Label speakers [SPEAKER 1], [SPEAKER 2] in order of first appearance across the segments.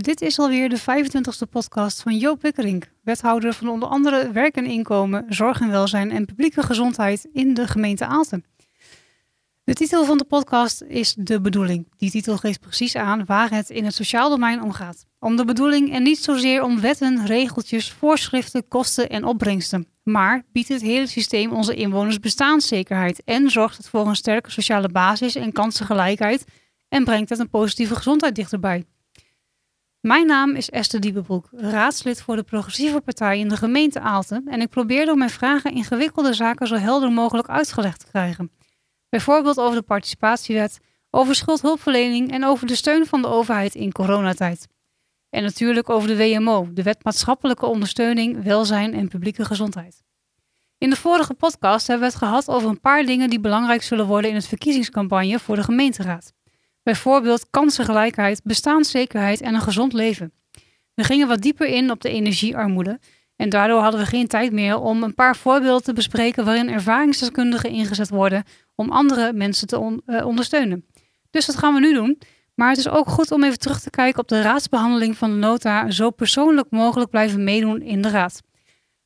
[SPEAKER 1] Dit is alweer de 25e podcast van Joop Wikkerink, wethouder van onder andere werk en inkomen, zorg en welzijn en publieke gezondheid in de gemeente Aalten. De titel van de podcast is De Bedoeling. Die titel geeft precies aan waar het in het sociaal domein om gaat. Om de bedoeling en niet zozeer om wetten, regeltjes, voorschriften, kosten en opbrengsten. Maar biedt het hele systeem onze inwoners bestaanszekerheid en zorgt het voor een sterke sociale basis en kansengelijkheid en brengt het een positieve gezondheid dichterbij. Mijn naam is Esther Diepenbroek, raadslid voor de Progressieve Partij in de gemeente Aalten en ik probeer door mijn vragen ingewikkelde zaken zo helder mogelijk uitgelegd te krijgen. Bijvoorbeeld over de participatiewet, over schuldhulpverlening en over de steun van de overheid in coronatijd. En natuurlijk over de WMO, de Wet Maatschappelijke Ondersteuning, Welzijn en Publieke Gezondheid. In de vorige podcast hebben we het gehad over een paar dingen die belangrijk zullen worden in het verkiezingscampagne voor de gemeenteraad. Bijvoorbeeld kansengelijkheid, bestaanszekerheid en een gezond leven. We gingen wat dieper in op de energiearmoede en daardoor hadden we geen tijd meer om een paar voorbeelden te bespreken waarin ervaringsdeskundigen ingezet worden om andere mensen te eh, ondersteunen. Dus dat gaan we nu doen. Maar het is ook goed om even terug te kijken op de raadsbehandeling van de nota, zo persoonlijk mogelijk blijven meedoen in de raad.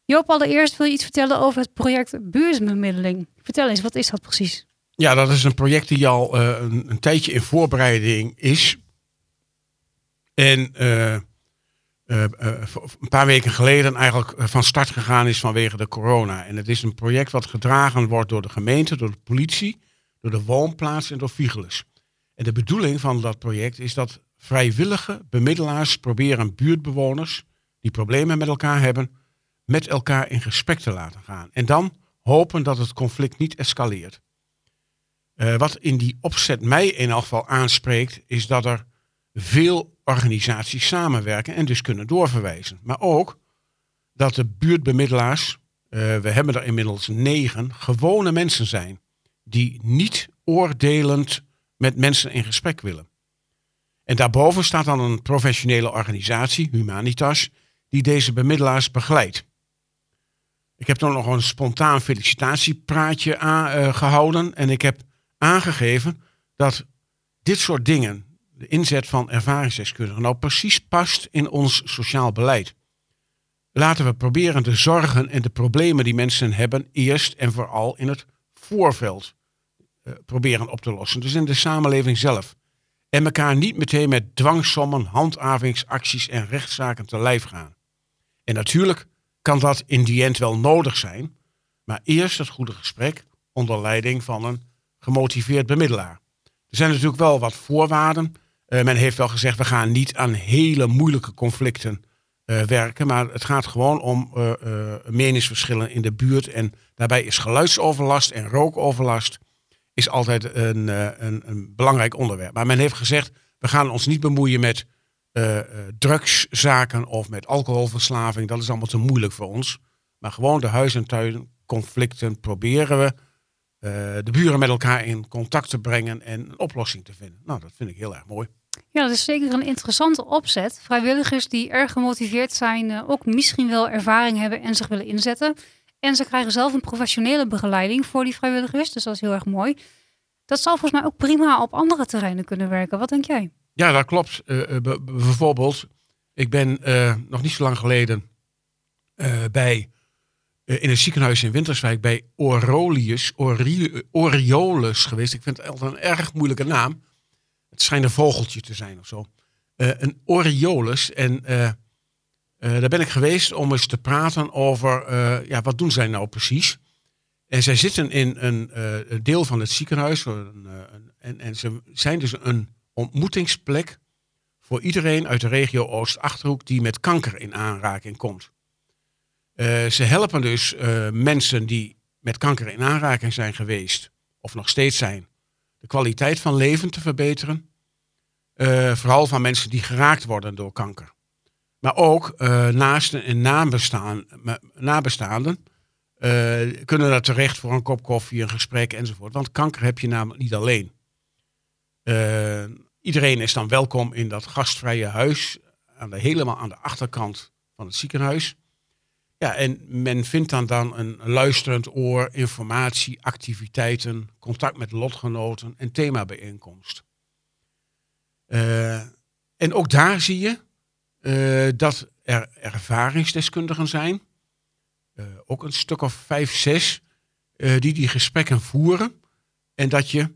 [SPEAKER 1] Joop, allereerst wil je iets vertellen over het project buursbemiddeling. Vertel eens, wat is dat precies?
[SPEAKER 2] Ja, dat is een project die al uh, een, een, tijdje in voorbereiding is. En uh, uh, een paar weken geleden eigenlijk van start gegaan is vanwege de corona. En het is een project wat gedragen wordt door de gemeente, door de politie, door de woonplaats en door Vigelus. En de bedoeling van dat project is dat vrijwillige bemiddelaars proberen buurtbewoners die problemen met elkaar hebben, met elkaar in gesprek te laten gaan. En dan hopen dat het conflict niet escaleert. Uh, wat in die opzet mij in elk geval aanspreekt, is dat er veel organisaties samenwerken en dus kunnen doorverwijzen. Maar ook dat de buurtbemiddelaars, uh, we hebben er inmiddels negen, gewone mensen zijn. Die niet oordelend met mensen in gesprek willen. En daarboven staat dan een professionele organisatie, Humanitas, die deze bemiddelaars begeleidt. Ik heb dan nog een spontaan felicitatiepraatje aangehouden uh, en ik heb aangegeven dat dit soort dingen, de inzet van ervaringsdeskundigen, nou precies past in ons sociaal beleid. Laten we proberen de zorgen en de problemen die mensen hebben eerst en vooral in het voorveld uh, proberen op te lossen. Dus in de samenleving zelf. En elkaar niet meteen met dwangsommen, handhavingsacties en rechtszaken te lijf gaan. En natuurlijk kan dat in die end wel nodig zijn, maar eerst het goede gesprek onder leiding van een gemotiveerd bemiddelaar. Er zijn natuurlijk wel wat voorwaarden. Uh, men heeft wel gezegd, we gaan niet aan hele moeilijke conflicten uh, werken, maar het gaat gewoon om uh, meningsverschillen in de buurt. En daarbij is geluidsoverlast en rookoverlast is altijd een, een, een, belangrijk onderwerp. Maar men heeft gezegd, we gaan ons niet bemoeien met drugszaken of met alcoholverslaving. Dat is allemaal te moeilijk voor ons. Maar gewoon de huis- en tuinconflicten proberen we de buren met elkaar in contact te brengen en een oplossing te vinden. Nou, dat vind ik heel erg mooi.
[SPEAKER 1] Ja, dat is zeker een interessante opzet. Vrijwilligers die erg gemotiveerd zijn, uh, ook misschien wel ervaring hebben en zich willen inzetten. En ze krijgen zelf een professionele begeleiding voor die vrijwilligers, dus dat is heel erg mooi. Dat zal volgens mij ook prima op andere terreinen kunnen werken. Wat denk jij?
[SPEAKER 2] Ja, dat klopt. Uh, bijvoorbeeld, ik ben nog niet zo lang geleden bij eh, in een ziekenhuis in Winterswijk bij Orolius, Oriolus geweest. Ik vind het altijd een erg moeilijke naam. Het schijnt een vogeltje te zijn of zo. Uh, een Oriolus. En uh, daar ben ik geweest om eens te praten over, ja, wat doen zij nou precies? En zij zitten in een deel van het ziekenhuis. en, en ze zijn dus een ontmoetingsplek voor iedereen uit de regio Oost-Achterhoek die met kanker in aanraking komt. Uh, ze helpen dus uh, mensen die met kanker in aanraking zijn geweest, of nog steeds zijn, de kwaliteit van leven te verbeteren. Uh, vooral van mensen die geraakt worden door kanker. Maar ook naasten en nabestaan, nabestaanden kunnen daar terecht voor een kop koffie, een gesprek enzovoort. Want kanker heb je namelijk niet alleen. iedereen is dan welkom in dat gastvrije huis, aan de, helemaal aan de achterkant van het ziekenhuis. Ja, en men vindt dan, dan een luisterend oor, informatie, activiteiten, contact met lotgenoten en themabijeenkomst. Uh, en ook daar zie je eh, dat er ervaringsdeskundigen zijn, eh, ook een stuk of vijf, zes, die die gesprekken voeren. En dat je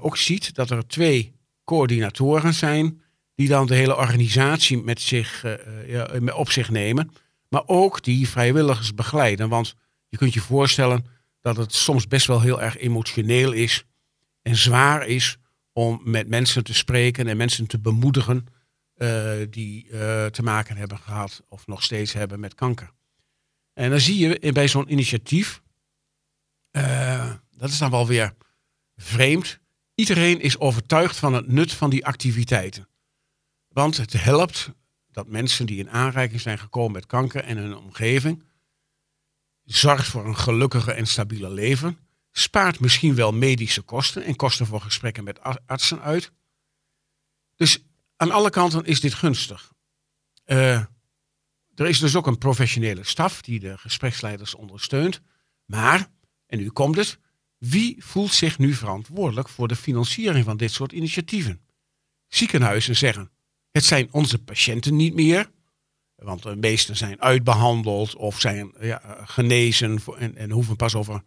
[SPEAKER 2] ook ziet dat er twee coördinatoren zijn die dan de hele organisatie met zich, ja, op zich nemen. Maar ook die vrijwilligers begeleiden. Want je kunt je voorstellen dat het soms best wel heel erg emotioneel is en zwaar is om met mensen te spreken en mensen te bemoedigen eh, die eh, te maken hebben gehad of nog steeds hebben met kanker. En dan zie je bij zo'n initiatief, eh, dat is dan wel weer vreemd, iedereen is overtuigd van het nut van die activiteiten. Want het helpt dat mensen die in aanraking zijn gekomen met kanker en hun omgeving, zorgt voor een gelukkiger en stabieler leven, spaart misschien wel medische kosten en kosten voor gesprekken met ar- artsen uit. Dus aan alle kanten is dit gunstig. Eh, er is dus ook een professionele staf die de gespreksleiders ondersteunt. Maar, en nu komt het, wie voelt zich nu verantwoordelijk voor de financiering van dit soort initiatieven? Ziekenhuizen zeggen, het zijn onze patiënten niet meer, want de meesten zijn uitbehandeld of zijn ja, genezen en, en hoeven pas over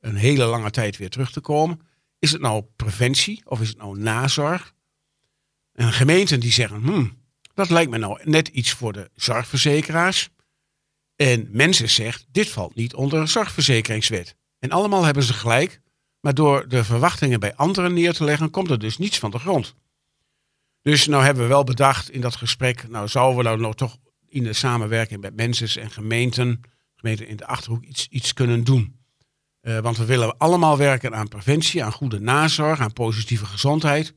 [SPEAKER 2] een hele lange tijd weer terug te komen. Is het nou preventie of is het nou nazorg? En gemeenten die zeggen, hmm, dat lijkt me nou net iets voor de zorgverzekeraars. En mensen zegt, dit valt niet onder de zorgverzekeringswet. En allemaal hebben ze gelijk, maar door de verwachtingen bij anderen neer te leggen, komt er dus niets van de grond. Dus nou hebben we wel bedacht in dat gesprek, nou zouden we nou toch in de samenwerking met mensen en gemeenten, gemeenten in de Achterhoek, iets, iets kunnen doen. Eh, want we willen allemaal werken aan preventie, aan goede nazorg, aan positieve gezondheid.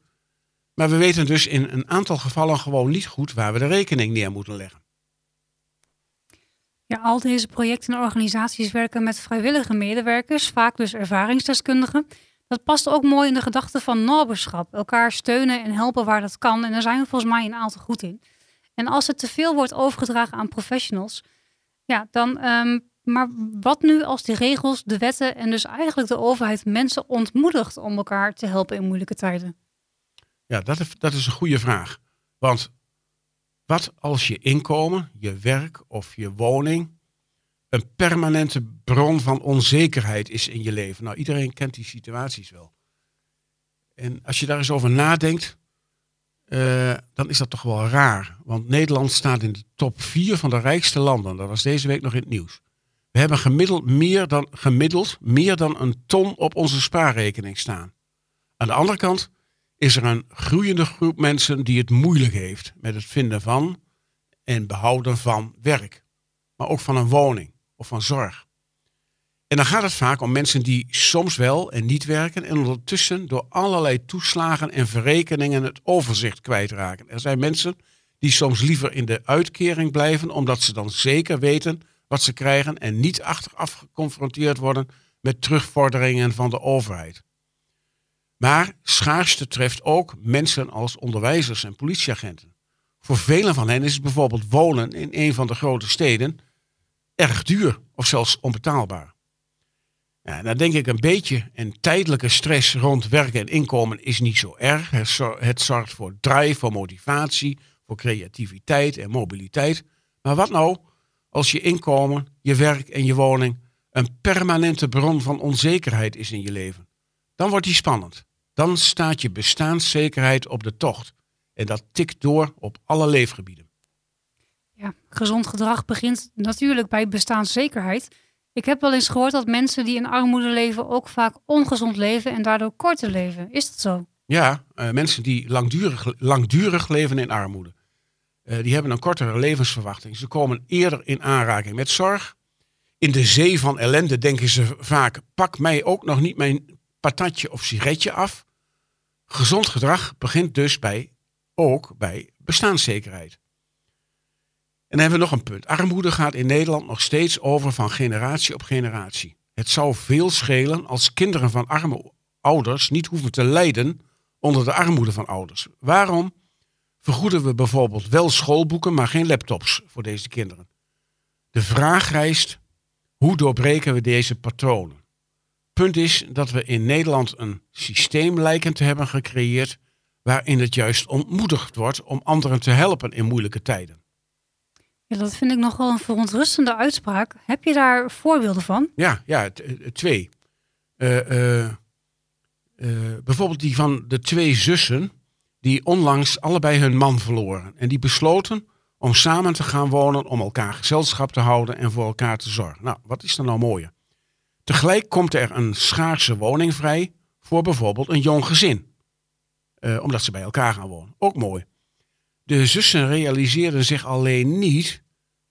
[SPEAKER 2] Maar we weten dus in een aantal gevallen gewoon niet goed waar we de rekening neer moeten leggen.
[SPEAKER 1] Ja, al deze projecten en organisaties werken met vrijwillige medewerkers, vaak dus ervaringsdeskundigen. Dat past ook mooi in de gedachte van naberschap. Elkaar steunen en helpen waar dat kan. En daar zijn we volgens mij een aantal goed in. En als het te veel wordt overgedragen aan professionals, ja, dan. ehm, maar wat nu als die regels, de wetten en dus eigenlijk de overheid mensen ontmoedigt om elkaar te helpen in moeilijke tijden?
[SPEAKER 2] Ja, dat dat is een goede vraag. Want wat als je inkomen, je werk of je woning een permanente bron van onzekerheid is in je leven? Nou, iedereen kent die situaties wel. En als je daar eens over nadenkt, eh, dan is dat toch wel raar. Want Nederland staat in de top 4 van de rijkste landen. Dat was deze week nog in het nieuws. We hebben gemiddeld meer dan, gemiddeld meer dan een ton op onze spaarrekening staan. Aan de andere kant is er een groeiende groep mensen die het moeilijk heeft met het vinden van en behouden van werk. Maar ook van een woning of van zorg. En dan gaat het vaak om mensen die soms wel en niet werken en ondertussen door allerlei toeslagen en verrekeningen het overzicht kwijtraken. Er zijn mensen die soms liever in de uitkering blijven omdat ze dan zeker weten wat ze krijgen en niet achteraf geconfronteerd worden met terugvorderingen van de overheid. Maar schaarste treft ook mensen als onderwijzers en politieagenten. Voor velen van hen is het bijvoorbeeld wonen in een van de grote steden erg duur of zelfs onbetaalbaar. Ja, dan denk ik een beetje een tijdelijke stress rond werken en inkomen is niet zo erg. Het zor- Het zorgt voor drive, voor motivatie, voor creativiteit en mobiliteit. Maar wat nou als je inkomen, je werk en je woning een permanente bron van onzekerheid is in je leven? Dan wordt die spannend. Dan staat je bestaanszekerheid op de tocht. En dat tikt door op alle leefgebieden.
[SPEAKER 1] Ja, gezond gedrag begint natuurlijk bij bestaanszekerheid. Ik heb wel eens gehoord dat mensen die in armoede leven ook vaak ongezond leven en daardoor korter leven. Is dat zo?
[SPEAKER 2] Ja, eh, mensen die langdurig, langdurig leven in armoede, eh, die hebben een kortere levensverwachting. Ze komen eerder in aanraking met zorg. In de zee van ellende denken ze vaak, pak mij ook nog niet mijn patatje of sigaretje af. Gezond gedrag begint dus bij, ook bij bestaanszekerheid. En dan hebben we nog een punt. Armoede gaat in Nederland nog steeds over van generatie op generatie. Het zou veel schelen als kinderen van arme ouders niet hoeven te lijden onder de armoede van ouders. Waarom vergoeden we bijvoorbeeld wel schoolboeken, maar geen laptops voor deze kinderen? De vraag rijst, hoe doorbreken we deze patronen? Punt is dat we in Nederland een systeem lijken te hebben gecreëerd waarin het juist ontmoedigd wordt om anderen te helpen in moeilijke tijden.
[SPEAKER 1] Dat vind ik nog wel een verontrustende uitspraak. Heb je daar voorbeelden van?
[SPEAKER 2] Ja, ja eh, twee. Eh, eh, bijvoorbeeld die van de twee zussen die onlangs allebei hun man verloren. En die besloten om samen te gaan wonen, om elkaar gezelschap te houden en voor elkaar te zorgen. Nou, wat is er nou mooier? Tegelijk komt er een schaarse woning vrij voor bijvoorbeeld een jong gezin. Omdat ze bij elkaar gaan wonen. Ook mooi. De zussen realiseerden zich alleen niet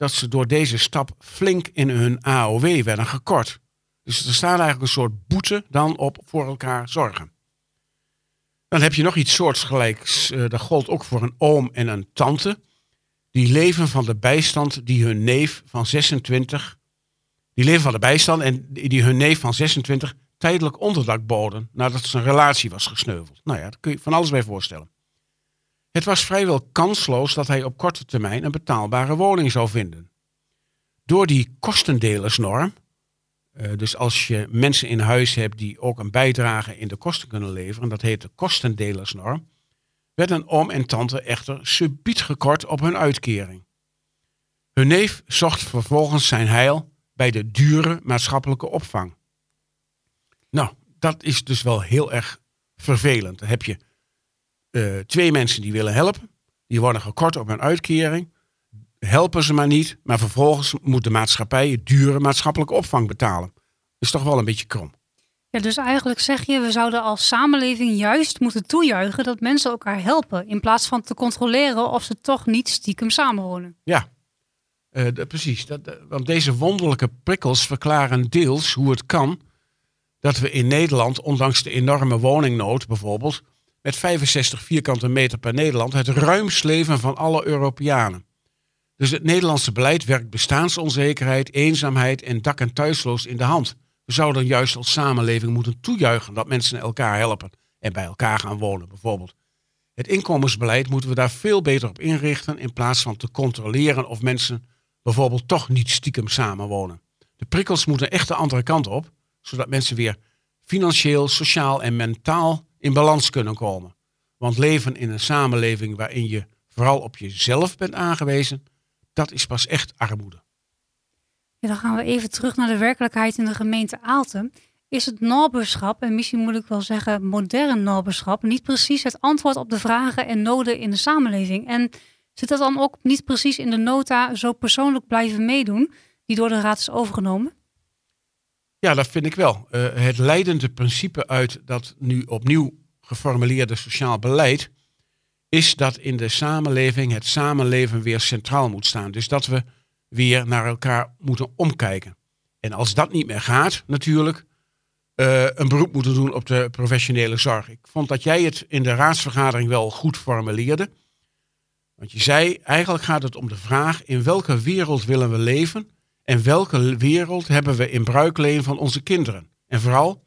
[SPEAKER 2] dat ze door deze stap flink in hun AOW werden gekort. Dus er staat eigenlijk een soort boete dan op voor elkaar zorgen. Dan heb je nog iets soortgelijks. eh, dat gold ook voor een oom en een tante. Die leven van de bijstand die hun neef van 26. Die leven van de bijstand en die hun neef van 26 tijdelijk onderdak boden. nadat zijn relatie was gesneuveld. Nou ja, daar kun je van alles bij voorstellen. Het was vrijwel kansloos dat hij op korte termijn een betaalbare woning zou vinden. Door die kostendelersnorm, eh, dus als je mensen in huis hebt die ook een bijdrage in de kosten kunnen leveren, dat heet de kostendelersnorm, werden oom en tante echter subiet gekort op hun uitkering. Hun neef zocht vervolgens zijn heil bij de dure maatschappelijke opvang. Nou, dat is dus wel heel erg vervelend. Dan heb je eh, twee mensen die willen helpen. Die worden gekort op hun uitkering. Helpen ze maar niet. Maar vervolgens moet de maatschappij dure maatschappelijke opvang betalen. Is toch wel een beetje krom.
[SPEAKER 1] Ja, dus eigenlijk zeg je, we zouden als samenleving juist moeten toejuichen dat mensen elkaar helpen. In plaats van te controleren of ze toch niet stiekem samenwonen.
[SPEAKER 2] Ja, eh, de- precies. Dat, want deze wonderlijke prikkels verklaren deels hoe het kan dat we in Nederland, ondanks de enorme woningnood bijvoorbeeld, met 65 vierkante meter per Nederland, het ruimst leven van alle Europeanen. Dus het Nederlandse beleid werkt bestaansonzekerheid, eenzaamheid en dak- en thuisloos in de hand. We zouden juist als samenleving moeten toejuichen dat mensen elkaar helpen en bij elkaar gaan wonen bijvoorbeeld. Het inkomensbeleid moeten we daar veel beter op inrichten in plaats van te controleren of mensen bijvoorbeeld toch niet stiekem samenwonen. De prikkels moeten echt de andere kant op, zodat mensen weer financieel, sociaal en mentaal in balans kunnen komen. Want leven in een samenleving waarin je vooral op jezelf bent aangewezen, dat is pas echt armoede.
[SPEAKER 1] Ja, dan gaan we even terug naar de werkelijkheid in de gemeente Aalten. Is het naberschap, en misschien moet ik wel zeggen modern naberschap, niet precies het antwoord op de vragen en noden in de samenleving? En zit dat dan ook niet precies in de nota zo persoonlijk blijven meedoen, die door de raad is overgenomen?
[SPEAKER 2] Ja, dat vind ik wel. Eh, het leidende principe uit dat nu opnieuw geformuleerde sociaal beleid is dat in de samenleving het samenleven weer centraal moet staan. Dus dat we weer naar elkaar moeten omkijken. En als dat niet meer gaat, natuurlijk, eh, een beroep moeten doen op de professionele zorg. Ik vond dat jij het in de raadsvergadering wel goed formuleerde. Want je zei, eigenlijk gaat het om de vraag in welke wereld willen we leven en welke wereld hebben we in bruikleen van onze kinderen? En vooral,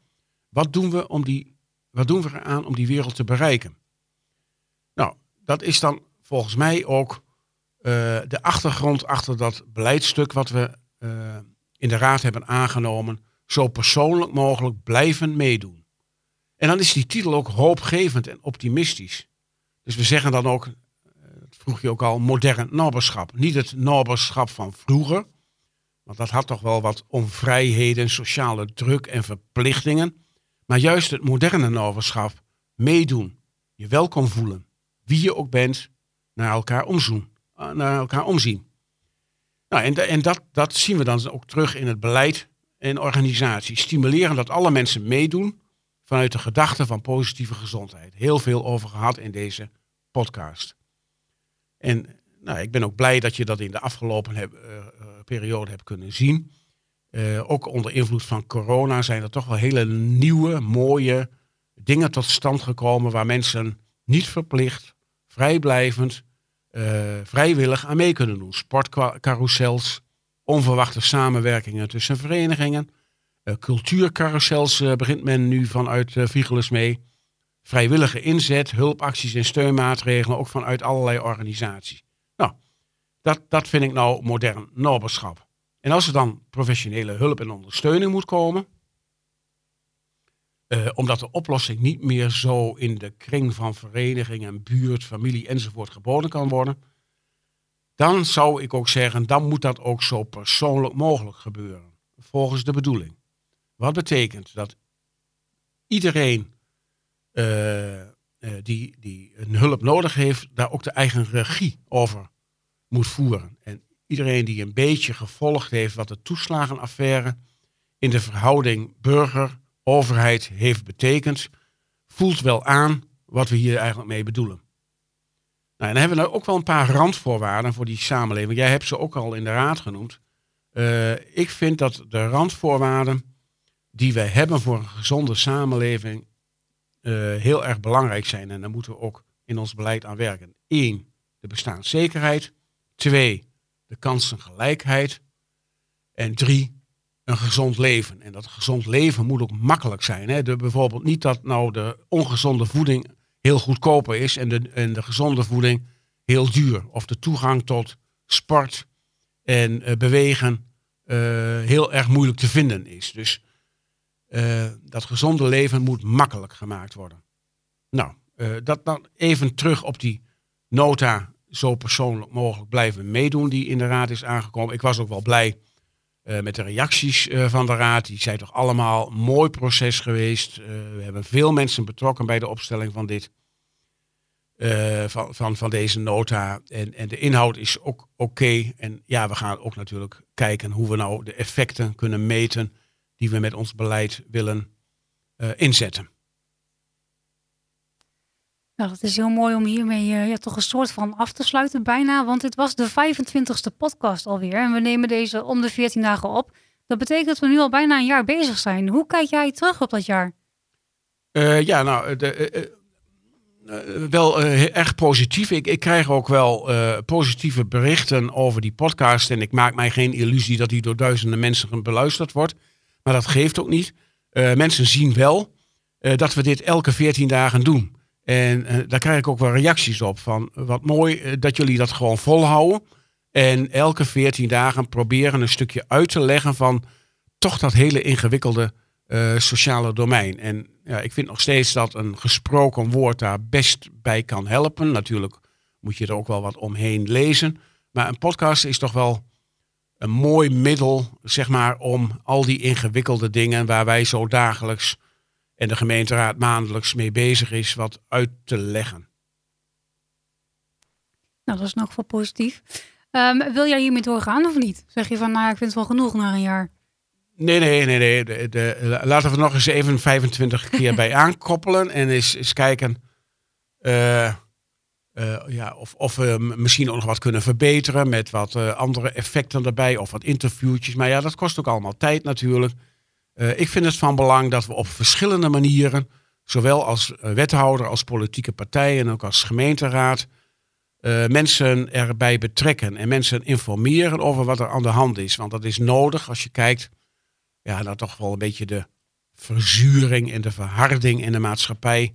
[SPEAKER 2] wat doen we, om die, wat doen we eraan om die wereld te bereiken? Nou, dat is dan volgens mij ook eh, de achtergrond achter dat beleidstuk wat we eh, in de Raad hebben aangenomen. Zo persoonlijk mogelijk blijven meedoen. En dan is die titel ook hoopgevend en optimistisch. Dus we zeggen dan ook, eh, dat vroeg je ook al, modern naberschap. Niet het naberschap van vroeger, want dat had toch wel wat onvrijheden, sociale druk en verplichtingen. Maar juist het moderne naberschap, meedoen, je welkom voelen, wie je ook bent, naar elkaar, omzoen, eh, naar elkaar omzien. Nou, en en dat, dat zien we dan ook terug in het beleid en organisatie. Stimuleren dat alle mensen meedoen vanuit de gedachte van positieve gezondheid. Heel veel over gehad in deze podcast. En nou, ik ben ook blij dat je dat in de afgelopen heb, eh, eh, periode hebt kunnen zien. Eh, ook onder invloed van corona zijn er toch wel hele nieuwe, mooie dingen tot stand gekomen waar mensen niet verplicht, vrijblijvend, eh, vrijwillig aan mee kunnen doen. Sportcarousels, onverwachte samenwerkingen tussen verenigingen, eh, begint men nu vanuit uh, mee. Vrijwillige inzet, hulpacties en steunmaatregelen, ook vanuit allerlei organisaties. Dat, dat vind ik nou modern naberschap. En als er dan professionele hulp en ondersteuning moet komen, uh, omdat de oplossing niet meer zo in de kring van vereniging en buurt, familie enzovoort geboden kan worden, dan zou ik ook zeggen, dan moet dat ook zo persoonlijk mogelijk gebeuren. Volgens de bedoeling. Wat betekent dat iedereen uh, die, die een hulp nodig heeft, daar ook de eigen regie over moet voeren. En iedereen die een beetje gevolgd heeft wat de toeslagenaffaire in de verhouding burger-overheid heeft betekend, voelt wel aan wat we hier eigenlijk mee bedoelen. Nou, en dan hebben we ook wel een paar randvoorwaarden voor die samenleving. Jij hebt ze ook al in de raad genoemd. Uh, ik vind dat de randvoorwaarden die we hebben voor een gezonde samenleving uh, heel erg belangrijk zijn. En daar moeten we ook in ons beleid aan werken. Eén, de bestaanszekerheid. Twee, de kansengelijkheid. En drie, een gezond leven. En dat gezond leven moet ook makkelijk zijn. Hè? De, bijvoorbeeld niet dat nou de ongezonde voeding heel goedkoper is en de, en de gezonde voeding heel duur. Of de toegang tot sport en uh, bewegen uh, heel erg moeilijk te vinden is. Dus uh, dat gezonde leven moet makkelijk gemaakt worden. Nou, dat dan even terug op die nota zo persoonlijk mogelijk blijven meedoen die in de raad is aangekomen. Ik was ook wel blij uh, met de reacties uh, van de raad. Die zijn toch allemaal mooi proces geweest. Uh, we hebben veel mensen betrokken bij de opstelling van dit. van, van, van deze nota. En, en de inhoud is ook oké. En ja, we gaan ook natuurlijk kijken hoe we nou de effecten kunnen meten die we met ons beleid willen inzetten.
[SPEAKER 1] Nou, dat is heel mooi om hiermee ja, toch een soort van af te sluiten bijna. Want dit was de 25ste podcast alweer. En we nemen deze om de 14 dagen op. Dat betekent dat we nu al bijna een jaar bezig zijn. Hoe kijk jij terug op dat jaar?
[SPEAKER 2] Uh, ja, nou, de, uh, wel erg positief. Ik, ik krijg ook wel positieve berichten over die podcast. En ik maak mij geen illusie dat die door duizenden mensen beluisterd wordt. Maar dat geeft ook niet. mensen zien wel dat we dit elke 14 dagen doen. En uh, daar krijg ik ook wel reacties op van wat mooi uh, dat jullie dat gewoon volhouden. En elke 14 dagen proberen een stukje uit te leggen van toch dat hele ingewikkelde uh, sociale domein. En ja, ik vind nog steeds dat een gesproken woord daar best bij kan helpen. Natuurlijk moet je er ook wel wat omheen lezen. Maar een podcast is toch wel een mooi middel, zeg maar, om al die ingewikkelde dingen waar wij zo dagelijks en de gemeenteraad maandelijks mee bezig is wat uit te leggen.
[SPEAKER 1] Nou, dat is nog wel positief. Um, wil jij hiermee doorgaan of niet? Zeg je van, nou, ik vind het wel genoeg na een jaar.
[SPEAKER 2] Nee, nee, nee, nee. De, de, laten we nog eens even 25 keer bij aankoppelen en eens, eens kijken uh, uh, ja, of, of we misschien ook nog wat kunnen verbeteren met wat uh, andere effecten erbij of wat interviewtjes. Maar ja, dat kost ook allemaal tijd natuurlijk. Uh, ik vind het van belang dat we op verschillende manieren, zowel als eh, wethouder, als politieke partij en ook als gemeenteraad, uh, mensen erbij betrekken en mensen informeren over wat er aan de hand is. Want dat is nodig als je kijkt ja, naar toch wel een beetje de verzuring en de verharding in de maatschappij.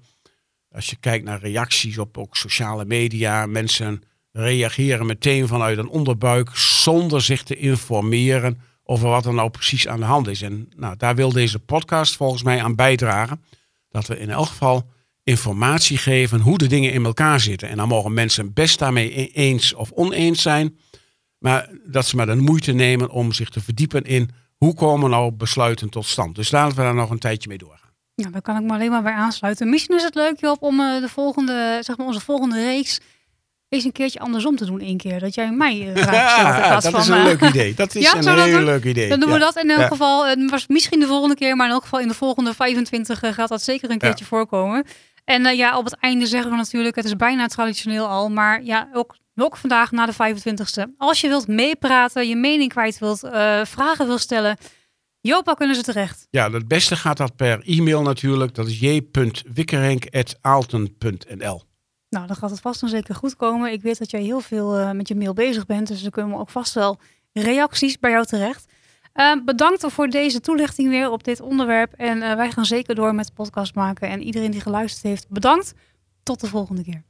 [SPEAKER 2] Als je kijkt naar reacties op ook sociale media, mensen reageren meteen vanuit een onderbuik zonder zich te informeren over wat er nou precies aan de hand is. En nou, daar wil deze podcast volgens mij aan bijdragen. Dat we in elk geval informatie geven hoe de dingen in elkaar zitten. En dan mogen mensen best daarmee e-, eens of oneens zijn. Maar dat ze maar de moeite nemen om zich te verdiepen in hoe komen nou besluiten tot stand. Dus laten we daar nog een tijdje mee doorgaan.
[SPEAKER 1] Ja, daar kan ik me alleen maar bij aansluiten. Misschien is het leuk, Job, om uh, de volgende, zeg maar onze volgende reeks eens een keertje andersom te doen één keer. Dat jij mij uh,
[SPEAKER 2] vraagt Dat is een leuk idee. Dat is een heel leuk idee.
[SPEAKER 1] Dan doen we dat in elk geval. Het was misschien de volgende keer, maar in elk geval in de volgende 25 uh, gaat dat zeker een keertje voorkomen. En ja, op het einde zeggen we natuurlijk, het is bijna traditioneel al, maar ja, ook, ook vandaag na de 25ste. Als je wilt meepraten, je mening kwijt wilt, vragen wilt stellen, Jopa kunnen ze terecht.
[SPEAKER 2] Ja, het beste gaat dat per e-mail natuurlijk. Dat is j.wikkerenk.aalten.nl
[SPEAKER 1] nou, dan gaat het vast en zeker goed komen. Ik weet dat jij heel veel uh, met je mail bezig bent, dus er kunnen ook vast wel reacties bij jou terecht. Uh, bedankt voor deze toelichting weer op dit onderwerp. En uh, wij gaan zeker door met podcast maken. En iedereen die geluisterd heeft, bedankt. Tot de volgende keer.